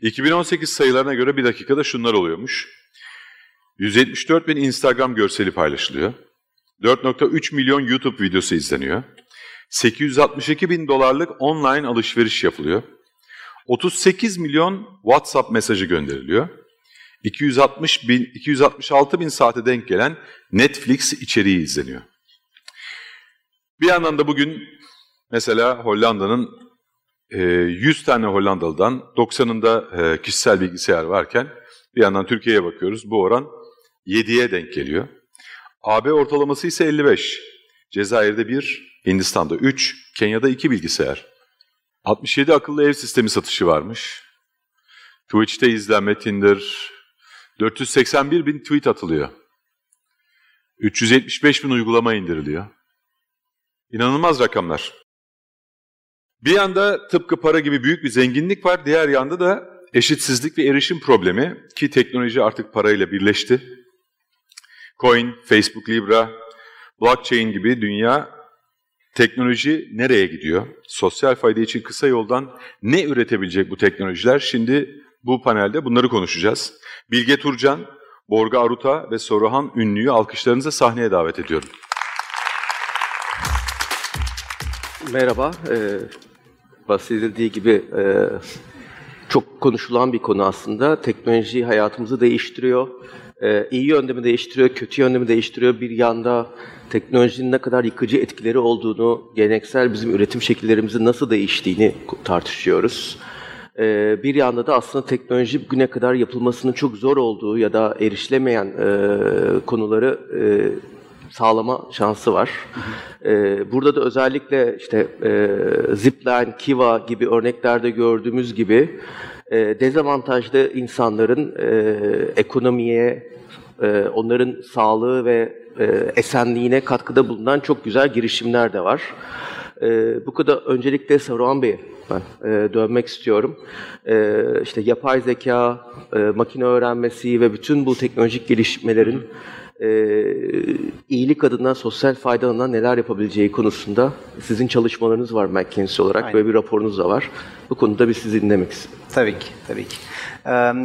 2018 sayılarına göre bir dakikada şunlar oluyormuş. 174 bin Instagram görseli paylaşılıyor. 4.3 milyon YouTube videosu izleniyor. 862 bin dolarlık online alışveriş yapılıyor. 38 milyon WhatsApp mesajı gönderiliyor. 260 bin, 266 bin saate denk gelen Netflix içeriği izleniyor. Bir yandan da bugün mesela Hollanda'nın 100 e, tane Hollandalı'dan 90'ında e, kişisel bilgisayar varken bir yandan Türkiye'ye bakıyoruz. Bu oran 7'ye denk geliyor. AB ortalaması ise 55. Cezayir'de 1, Hindistan'da 3, Kenya'da 2 bilgisayar. 67 akıllı ev sistemi satışı varmış. Twitch'te izlenme Tinder, 481 bin tweet atılıyor. 375 bin uygulama indiriliyor. İnanılmaz rakamlar. Bir yanda tıpkı para gibi büyük bir zenginlik var, diğer yanda da eşitsizlik ve erişim problemi ki teknoloji artık parayla birleşti. Coin, Facebook, Libra, blockchain gibi dünya teknoloji nereye gidiyor? Sosyal fayda için kısa yoldan ne üretebilecek bu teknolojiler? Şimdi bu panelde bunları konuşacağız. Bilge Turcan, Borga Aruta ve Soruhan Ünlü'yü alkışlarınıza sahneye davet ediyorum. Merhaba, bahsedildiği gibi e, çok konuşulan bir konu aslında. Teknoloji hayatımızı değiştiriyor. Ee, iyi yönde mi değiştiriyor, kötü yönde mi değiştiriyor? Bir yanda teknolojinin ne kadar yıkıcı etkileri olduğunu, geleneksel bizim üretim şekillerimizin nasıl değiştiğini tartışıyoruz. Ee, bir yanda da aslında teknoloji bugüne kadar yapılmasının çok zor olduğu ya da erişilemeyen e, konuları e, sağlama şansı var. Ee, burada da özellikle işte e, Zipline, Kiva gibi örneklerde gördüğümüz gibi e, dezavantajlı insanların e, ekonomiye, e, onların sağlığı ve e, esenliğine katkıda bulunan çok güzel girişimler de var. E, bu kadar öncelikle Saruhan Bey'e ben e, dönmek istiyorum. E, işte yapay zeka, e, makine öğrenmesi ve bütün bu teknolojik gelişmelerin e, iyilik adına sosyal faydalarından neler yapabileceği konusunda sizin çalışmalarınız var McKinsey olarak. Aynen. Böyle bir raporunuz da var. Bu konuda bir sizi dinlemek istiyorum. Tabii ki, tabii ki.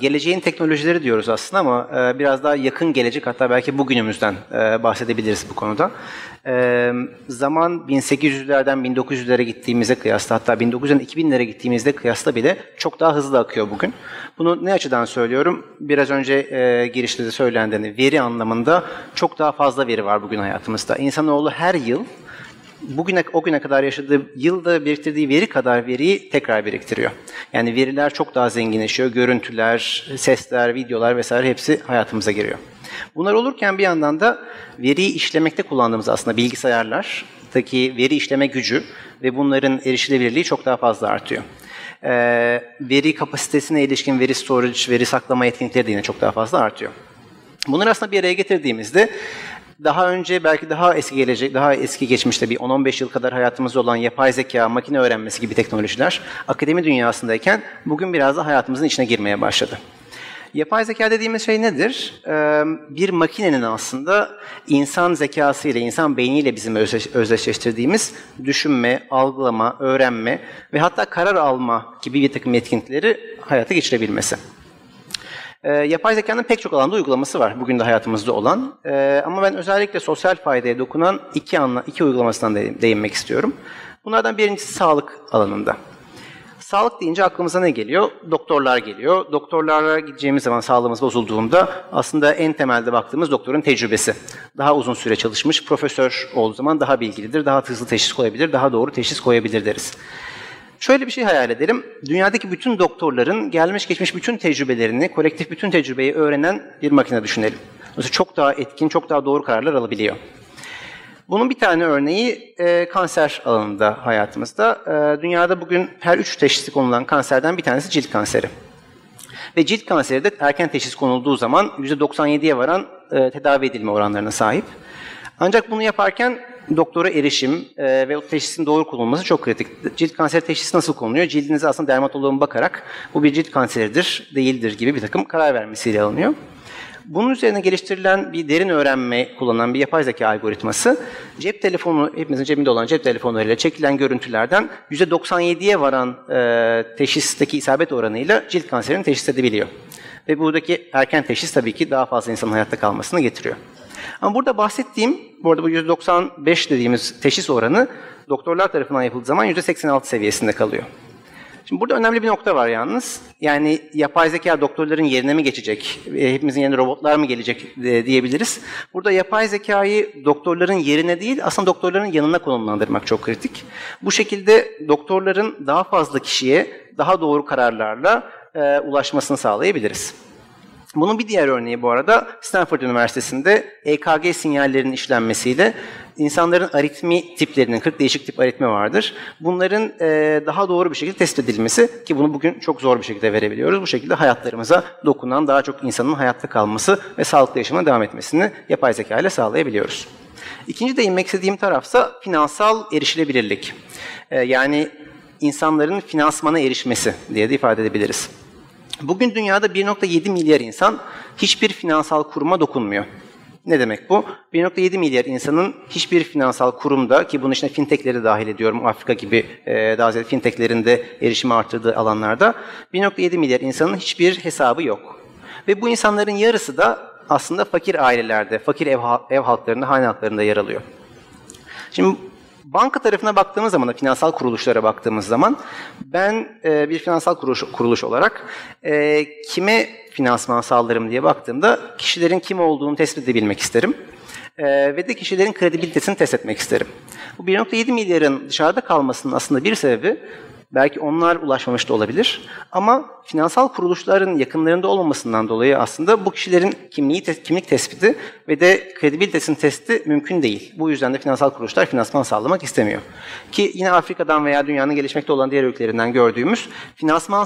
Geleceğin teknolojileri diyoruz aslında ama biraz daha yakın gelecek hatta belki bugünümüzden bahsedebiliriz bu konuda. Zaman 1800'lerden 1900'lere gittiğimizde kıyasla hatta 1900'den 2000'lere gittiğimizde kıyasla bile çok daha hızlı akıyor bugün. Bunu ne açıdan söylüyorum? Biraz önce girişte de söylendiğini veri anlamında çok daha fazla veri var bugün hayatımızda. İnsanoğlu her yıl bugüne o güne kadar yaşadığı yılda biriktirdiği veri kadar veriyi tekrar biriktiriyor. Yani veriler çok daha zenginleşiyor. Görüntüler, sesler, videolar vesaire hepsi hayatımıza giriyor. Bunlar olurken bir yandan da veriyi işlemekte kullandığımız aslında bilgisayarlardaki veri işleme gücü ve bunların erişilebilirliği çok daha fazla artıyor. Ee, veri kapasitesine ilişkin veri storage, veri saklama yetkinlikleri de yine çok daha fazla artıyor. Bunları aslında bir araya getirdiğimizde daha önce belki daha eski gelecek, daha eski geçmişte bir 10-15 yıl kadar hayatımızda olan yapay zeka, makine öğrenmesi gibi teknolojiler akademi dünyasındayken bugün biraz da hayatımızın içine girmeye başladı. Yapay zeka dediğimiz şey nedir? Bir makinenin aslında insan zekası ile, insan beyniyle bizim özdeşleştirdiğimiz düşünme, algılama, öğrenme ve hatta karar alma gibi bir takım yetkinlikleri hayata geçirebilmesi. E, yapay zekanın pek çok alanda uygulaması var bugün de hayatımızda olan. E, ama ben özellikle sosyal faydaya dokunan iki, anla, iki uygulamasından değinmek istiyorum. Bunlardan birincisi sağlık alanında. Sağlık deyince aklımıza ne geliyor? Doktorlar geliyor. Doktorlara gideceğimiz zaman sağlığımız bozulduğunda aslında en temelde baktığımız doktorun tecrübesi. Daha uzun süre çalışmış, profesör olduğu zaman daha bilgilidir, daha hızlı teşhis koyabilir, daha doğru teşhis koyabilir deriz. Şöyle bir şey hayal edelim. Dünyadaki bütün doktorların gelmiş geçmiş bütün tecrübelerini, kolektif bütün tecrübeyi öğrenen bir makine düşünelim. Mesela çok daha etkin, çok daha doğru kararlar alabiliyor. Bunun bir tane örneği e, kanser alanında hayatımızda. E, dünyada bugün her üç teşhisi konulan kanserden bir tanesi cilt kanseri. Ve cilt kanseri de erken teşhis konulduğu zaman %97'ye varan e, tedavi edilme oranlarına sahip. Ancak bunu yaparken doktora erişim e, ve o teşhisin doğru konulması çok kritik. Cilt kanseri teşhisi nasıl konuluyor? Cildinize aslında dermatoloğun bakarak bu bir cilt kanseridir, değildir gibi bir takım karar vermesiyle alınıyor. Bunun üzerine geliştirilen bir derin öğrenme kullanan bir yapay zeka algoritması cep telefonu, hepimizin cebinde olan cep telefonlarıyla çekilen görüntülerden %97'ye varan e, teşhisteki isabet oranıyla cilt kanserini teşhis edebiliyor. Ve buradaki erken teşhis tabii ki daha fazla insanın hayatta kalmasını getiriyor. Ama burada bahsettiğim, bu arada bu %95 dediğimiz teşhis oranı doktorlar tarafından yapıldığı zaman %86 seviyesinde kalıyor. Şimdi burada önemli bir nokta var yalnız. Yani yapay zeka doktorların yerine mi geçecek? E, hepimizin yerine robotlar mı gelecek e, diyebiliriz. Burada yapay zekayı doktorların yerine değil aslında doktorların yanına konumlandırmak çok kritik. Bu şekilde doktorların daha fazla kişiye daha doğru kararlarla e, ulaşmasını sağlayabiliriz. Bunun bir diğer örneği bu arada Stanford Üniversitesi'nde EKG sinyallerinin işlenmesiyle insanların aritmi tiplerinin, 40 değişik tip aritmi vardır. Bunların e, daha doğru bir şekilde tespit edilmesi ki bunu bugün çok zor bir şekilde verebiliyoruz. Bu şekilde hayatlarımıza dokunan daha çok insanın hayatta kalması ve sağlıklı yaşamına devam etmesini yapay zeka ile sağlayabiliyoruz. İkinci değinmek istediğim tarafsa finansal erişilebilirlik. E, yani insanların finansmana erişmesi diye de ifade edebiliriz. Bugün dünyada 1.7 milyar insan hiçbir finansal kuruma dokunmuyor. Ne demek bu? 1.7 milyar insanın hiçbir finansal kurumda ki bunun içine fintechleri dahil ediyorum Afrika gibi e, daha ziyade fintechlerin de erişimi arttırdığı alanlarda 1.7 milyar insanın hiçbir hesabı yok. Ve bu insanların yarısı da aslında fakir ailelerde, fakir ev, ev halklarında, hane halklarında yer alıyor. Şimdi Banka tarafına baktığımız zaman finansal kuruluşlara baktığımız zaman ben e, bir finansal kuruluş, kuruluş olarak e, kime finansman sağlarım diye baktığımda kişilerin kim olduğunu tespit edebilmek isterim. E, ve de kişilerin kredibilitesini test etmek isterim. Bu 1.7 milyarın dışarıda kalmasının aslında bir sebebi Belki onlar ulaşmamış da olabilir. Ama finansal kuruluşların yakınlarında olmamasından dolayı aslında bu kişilerin kimliği, kimlik tespiti ve de kredibilitesinin testi mümkün değil. Bu yüzden de finansal kuruluşlar finansman sağlamak istemiyor. Ki yine Afrika'dan veya dünyanın gelişmekte olan diğer ülkelerinden gördüğümüz finansman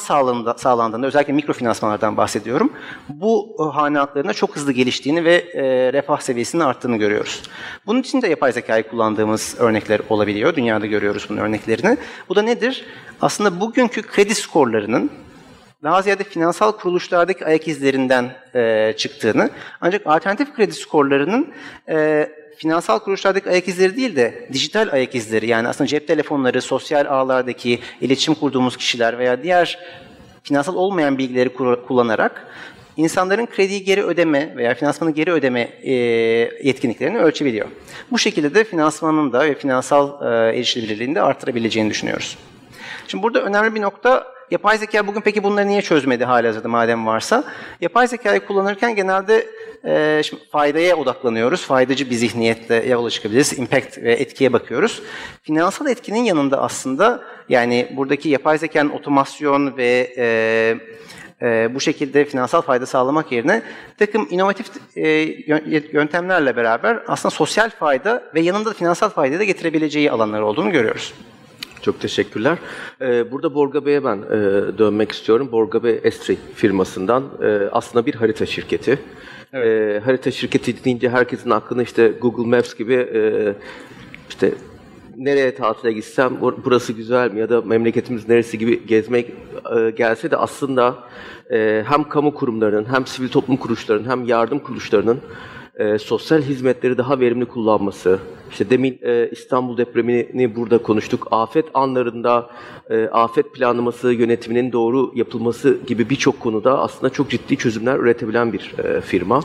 sağlandığında, özellikle mikrofinansmanlardan bahsediyorum. Bu e, hane halklarında çok hızlı geliştiğini ve e, refah seviyesinin arttığını görüyoruz. Bunun için de yapay zekayı kullandığımız örnekler olabiliyor. Dünyada görüyoruz bunun örneklerini. Bu da nedir? Aslında bugünkü kredi skorlarının daha ziyade finansal kuruluşlardaki ayak izlerinden e, çıktığını ancak alternatif kredi skorlarının e, finansal kuruluşlardaki ayak izleri değil de dijital ayak izleri yani aslında cep telefonları, sosyal ağlardaki iletişim kurduğumuz kişiler veya diğer finansal olmayan bilgileri kullanarak insanların krediyi geri ödeme veya finansmanı geri ödeme e, yetkinliklerini ölçebiliyor. Bu şekilde de finansmanın da ve finansal e, erişilebilirliğini de artırabileceğini düşünüyoruz. Şimdi burada önemli bir nokta yapay zeka bugün peki bunları niye çözmedi halihazırda madem varsa? Yapay zekayı kullanırken genelde e, şimdi faydaya odaklanıyoruz. Faydacı bir zihniyetle yola çıkabiliriz. Impact ve etkiye bakıyoruz. Finansal etkinin yanında aslında yani buradaki yapay zekanın otomasyon ve e, e, bu şekilde finansal fayda sağlamak yerine takım inovatif e, yöntemlerle beraber aslında sosyal fayda ve yanında finansal fayda da getirebileceği alanlar olduğunu görüyoruz. Çok teşekkürler. Ee, burada Borga Bey'e ben e, dönmek istiyorum. Borga Bey Estri firmasından e, aslında bir harita şirketi. Evet. E, harita şirketi deyince herkesin aklına işte Google Maps gibi işte nereye tatile gitsem burası güzel mi ya da memleketimiz neresi gibi gezmek gelse de aslında hem kamu kurumlarının hem sivil toplum kuruluşlarının hem yardım kuruluşlarının e, sosyal hizmetleri daha verimli kullanması, işte demin e, İstanbul depremini burada konuştuk, afet anlarında e, afet planlaması yönetiminin doğru yapılması gibi birçok konuda aslında çok ciddi çözümler üretebilen bir e, firma.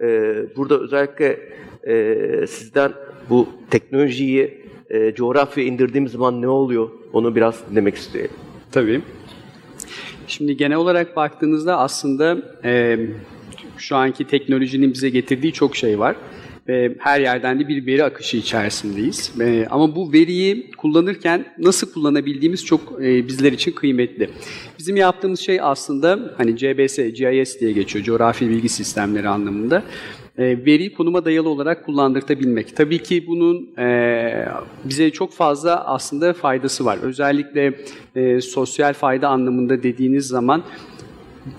E, burada özellikle e, sizden bu teknolojiyi e, coğrafyaya indirdiğimiz zaman ne oluyor onu biraz dinlemek istiyorum. Tabii. Şimdi genel olarak baktığınızda aslında e, şu anki teknolojinin bize getirdiği çok şey var. Ve her yerden de bir veri akışı içerisindeyiz. E, ama bu veriyi kullanırken nasıl kullanabildiğimiz çok e, bizler için kıymetli. Bizim yaptığımız şey aslında hani CBS, GIS diye geçiyor, coğrafi bilgi sistemleri anlamında. E, veriyi konuma dayalı olarak kullandırtabilmek. Tabii ki bunun e, bize çok fazla aslında faydası var. Özellikle e, sosyal fayda anlamında dediğiniz zaman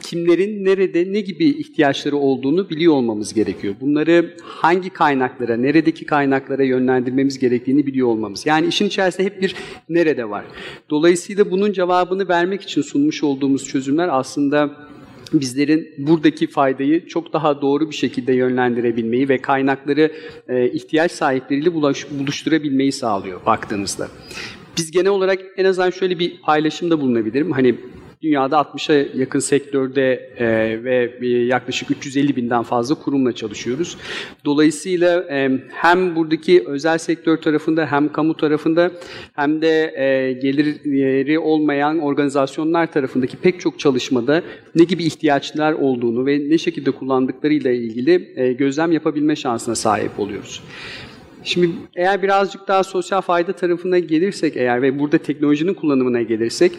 kimlerin nerede ne gibi ihtiyaçları olduğunu biliyor olmamız gerekiyor. Bunları hangi kaynaklara, neredeki kaynaklara yönlendirmemiz gerektiğini biliyor olmamız. Yani işin içerisinde hep bir nerede var. Dolayısıyla bunun cevabını vermek için sunmuş olduğumuz çözümler aslında bizlerin buradaki faydayı çok daha doğru bir şekilde yönlendirebilmeyi ve kaynakları e, ihtiyaç sahipleriyle buluşturabilmeyi sağlıyor baktığınızda. Biz genel olarak en azından şöyle bir paylaşımda bulunabilirim. Hani Dünyada 60'a yakın sektörde e, ve yaklaşık 350 binden fazla kurumla çalışıyoruz. Dolayısıyla e, hem buradaki özel sektör tarafında hem kamu tarafında hem de e, geliri olmayan organizasyonlar tarafındaki pek çok çalışmada ne gibi ihtiyaçlar olduğunu ve ne şekilde kullandıklarıyla ilgili e, gözlem yapabilme şansına sahip oluyoruz. Şimdi eğer birazcık daha sosyal fayda tarafına gelirsek eğer ve burada teknolojinin kullanımına gelirsek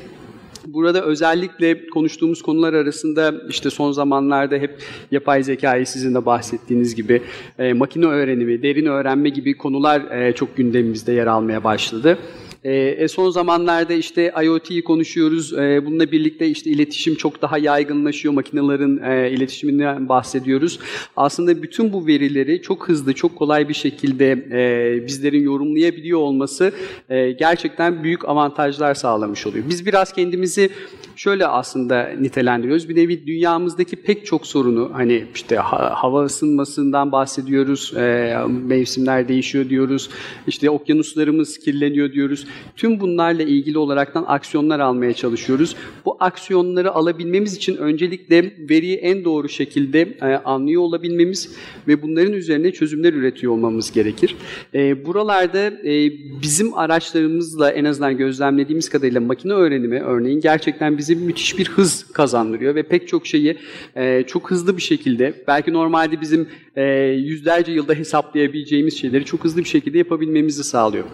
Burada özellikle konuştuğumuz konular arasında işte son zamanlarda hep yapay zekayı sizin de bahsettiğiniz gibi e, makine öğrenimi, derin öğrenme gibi konular e, çok gündemimizde yer almaya başladı. E, e, son zamanlarda işte IoT'yi konuşuyoruz. E, bununla birlikte işte iletişim çok daha yaygınlaşıyor. Makinelerin e, iletişiminden bahsediyoruz. Aslında bütün bu verileri çok hızlı, çok kolay bir şekilde e, bizlerin yorumlayabiliyor olması e, gerçekten büyük avantajlar sağlamış oluyor. Biz biraz kendimizi şöyle aslında nitelendiriyoruz. Bir nevi dünyamızdaki pek çok sorunu hani işte hava ısınmasından bahsediyoruz, e, mevsimler değişiyor diyoruz, işte okyanuslarımız kirleniyor diyoruz. Tüm bunlarla ilgili olaraktan aksiyonlar almaya çalışıyoruz. Bu aksiyonları alabilmemiz için öncelikle veriyi en doğru şekilde e, anlıyor olabilmemiz ve bunların üzerine çözümler üretiyor olmamız gerekir. E, buralarda e, bizim araçlarımızla en azından gözlemlediğimiz kadarıyla makine öğrenimi örneğin gerçekten bize müthiş bir hız kazandırıyor ve pek çok şeyi e, çok hızlı bir şekilde belki normalde bizim e, yüzlerce yılda hesaplayabileceğimiz şeyleri çok hızlı bir şekilde yapabilmemizi sağlıyor.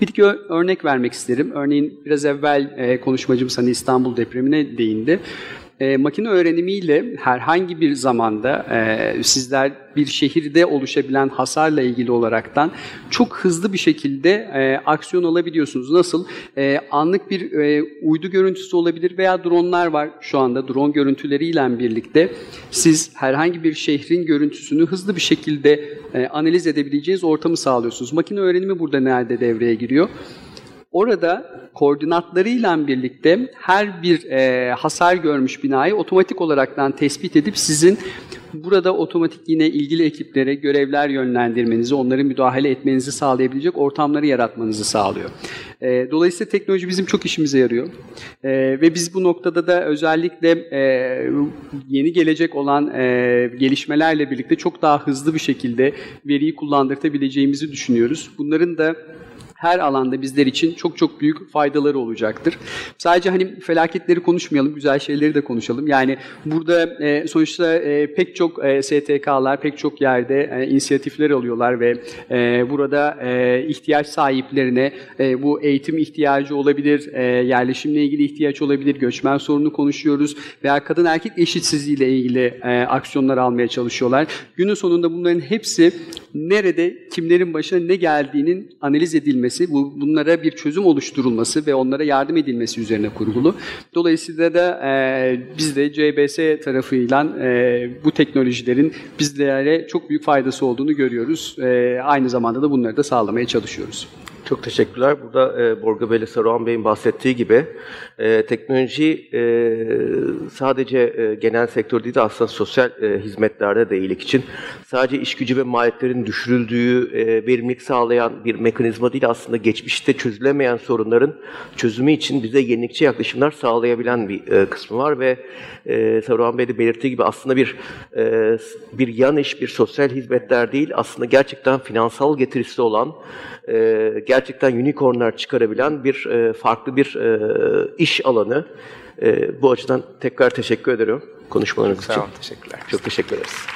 Bir iki örnek vermek isterim. Örneğin biraz evvel e, konuşmacım sana İstanbul depremine değindi e, makine öğrenimiyle herhangi bir zamanda e, sizler bir şehirde oluşabilen hasarla ilgili olaraktan çok hızlı bir şekilde e, aksiyon alabiliyorsunuz. Nasıl? E, anlık bir e, uydu görüntüsü olabilir veya dronlar var şu anda. Drone görüntüleriyle birlikte siz herhangi bir şehrin görüntüsünü hızlı bir şekilde e, analiz edebileceğiniz ortamı sağlıyorsunuz. Makine öğrenimi burada nerede devreye giriyor? Orada koordinatlarıyla birlikte her bir e, hasar görmüş binayı otomatik olaraktan tespit edip sizin burada otomatik yine ilgili ekiplere görevler yönlendirmenizi, onları müdahale etmenizi sağlayabilecek ortamları yaratmanızı sağlıyor. E, dolayısıyla teknoloji bizim çok işimize yarıyor. E, ve biz bu noktada da özellikle e, yeni gelecek olan e, gelişmelerle birlikte çok daha hızlı bir şekilde veriyi kullandırtabileceğimizi düşünüyoruz. Bunların da her alanda bizler için çok çok büyük faydaları olacaktır. Sadece hani felaketleri konuşmayalım, güzel şeyleri de konuşalım. Yani burada e, sonuçta e, pek çok e, STK'lar, pek çok yerde e, inisiyatifler alıyorlar ve e, burada e, ihtiyaç sahiplerine e, bu eğitim ihtiyacı olabilir, e, yerleşimle ilgili ihtiyaç olabilir, göçmen sorunu konuşuyoruz veya kadın erkek eşitsizliğiyle ilgili e, aksiyonlar almaya çalışıyorlar. Günün sonunda bunların hepsi nerede, kimlerin başına ne geldiğinin analiz edilmesi, bu, bunlara bir çözüm oluşturulması ve onlara yardım edilmesi üzerine kurgulu. Dolayısıyla da e, biz de CBS tarafıyla e, bu teknolojilerin bizlere çok büyük faydası olduğunu görüyoruz. E, aynı zamanda da bunları da sağlamaya çalışıyoruz. Çok teşekkürler. Burada e, Borga Bey'le Saruhan Bey'in bahsettiği gibi e, teknoloji e, sadece e, genel sektör değil de aslında sosyal e, hizmetlerde de iyilik için sadece iş gücü ve maliyetlerin düşürüldüğü, e, verimlilik sağlayan bir mekanizma değil aslında geçmişte çözülemeyen sorunların çözümü için bize yenilikçi yaklaşımlar sağlayabilen bir e, kısmı var ve e, Saruhan Bey de belirttiği gibi aslında bir e, bir yan iş, bir sosyal hizmetler değil aslında gerçekten finansal getirisi olan e, unicornlar çıkarabilen bir e, farklı bir e, iş alanı. E, bu açıdan tekrar teşekkür ederim konuşmalarınız için. Sağ olun, teşekkürler. Çok teşekkür ederiz.